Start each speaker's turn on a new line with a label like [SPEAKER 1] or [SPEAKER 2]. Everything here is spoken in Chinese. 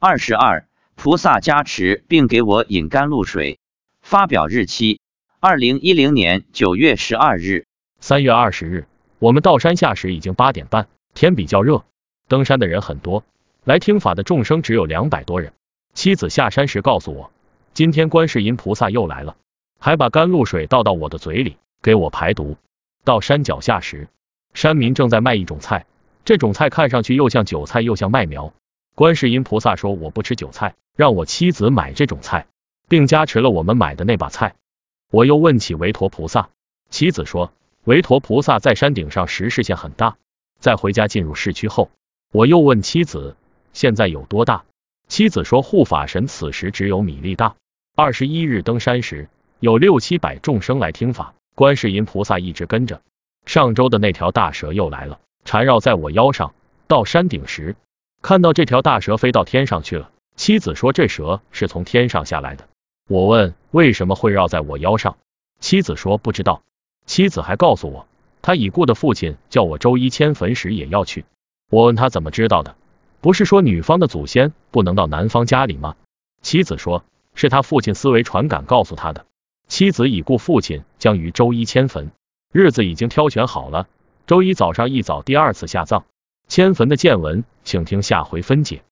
[SPEAKER 1] 二十二，菩萨加持并给我饮甘露水。发表日期：二零一零年九月十二日。
[SPEAKER 2] 三月二十日，我们到山下时已经八点半，天比较热，登山的人很多，来听法的众生只有两百多人。妻子下山时告诉我，今天观世音菩萨又来了，还把甘露水倒到我的嘴里，给我排毒。到山脚下时，山民正在卖一种菜，这种菜看上去又像韭菜又像麦苗。观世音菩萨说我不吃韭菜，让我妻子买这种菜，并加持了我们买的那把菜。我又问起韦陀菩萨，妻子说韦陀菩萨在山顶上时视线很大。在回家进入市区后，我又问妻子现在有多大？妻子说护法神此时只有米粒大。二十一日登山时，有六七百众生来听法，观世音菩萨一直跟着。上周的那条大蛇又来了，缠绕在我腰上。到山顶时，看到这条大蛇飞到天上去了。妻子说这蛇是从天上下来的。我问为什么会绕在我腰上，妻子说不知道。妻子还告诉我，他已故的父亲叫我周一迁坟时也要去。我问他怎么知道的，不是说女方的祖先不能到男方家里吗？妻子说是他父亲思维传感告诉他的。妻子已故父亲将于周一迁坟。日子已经挑选好了，周一早上一早第二次下葬。迁坟的见闻，请听下回分解。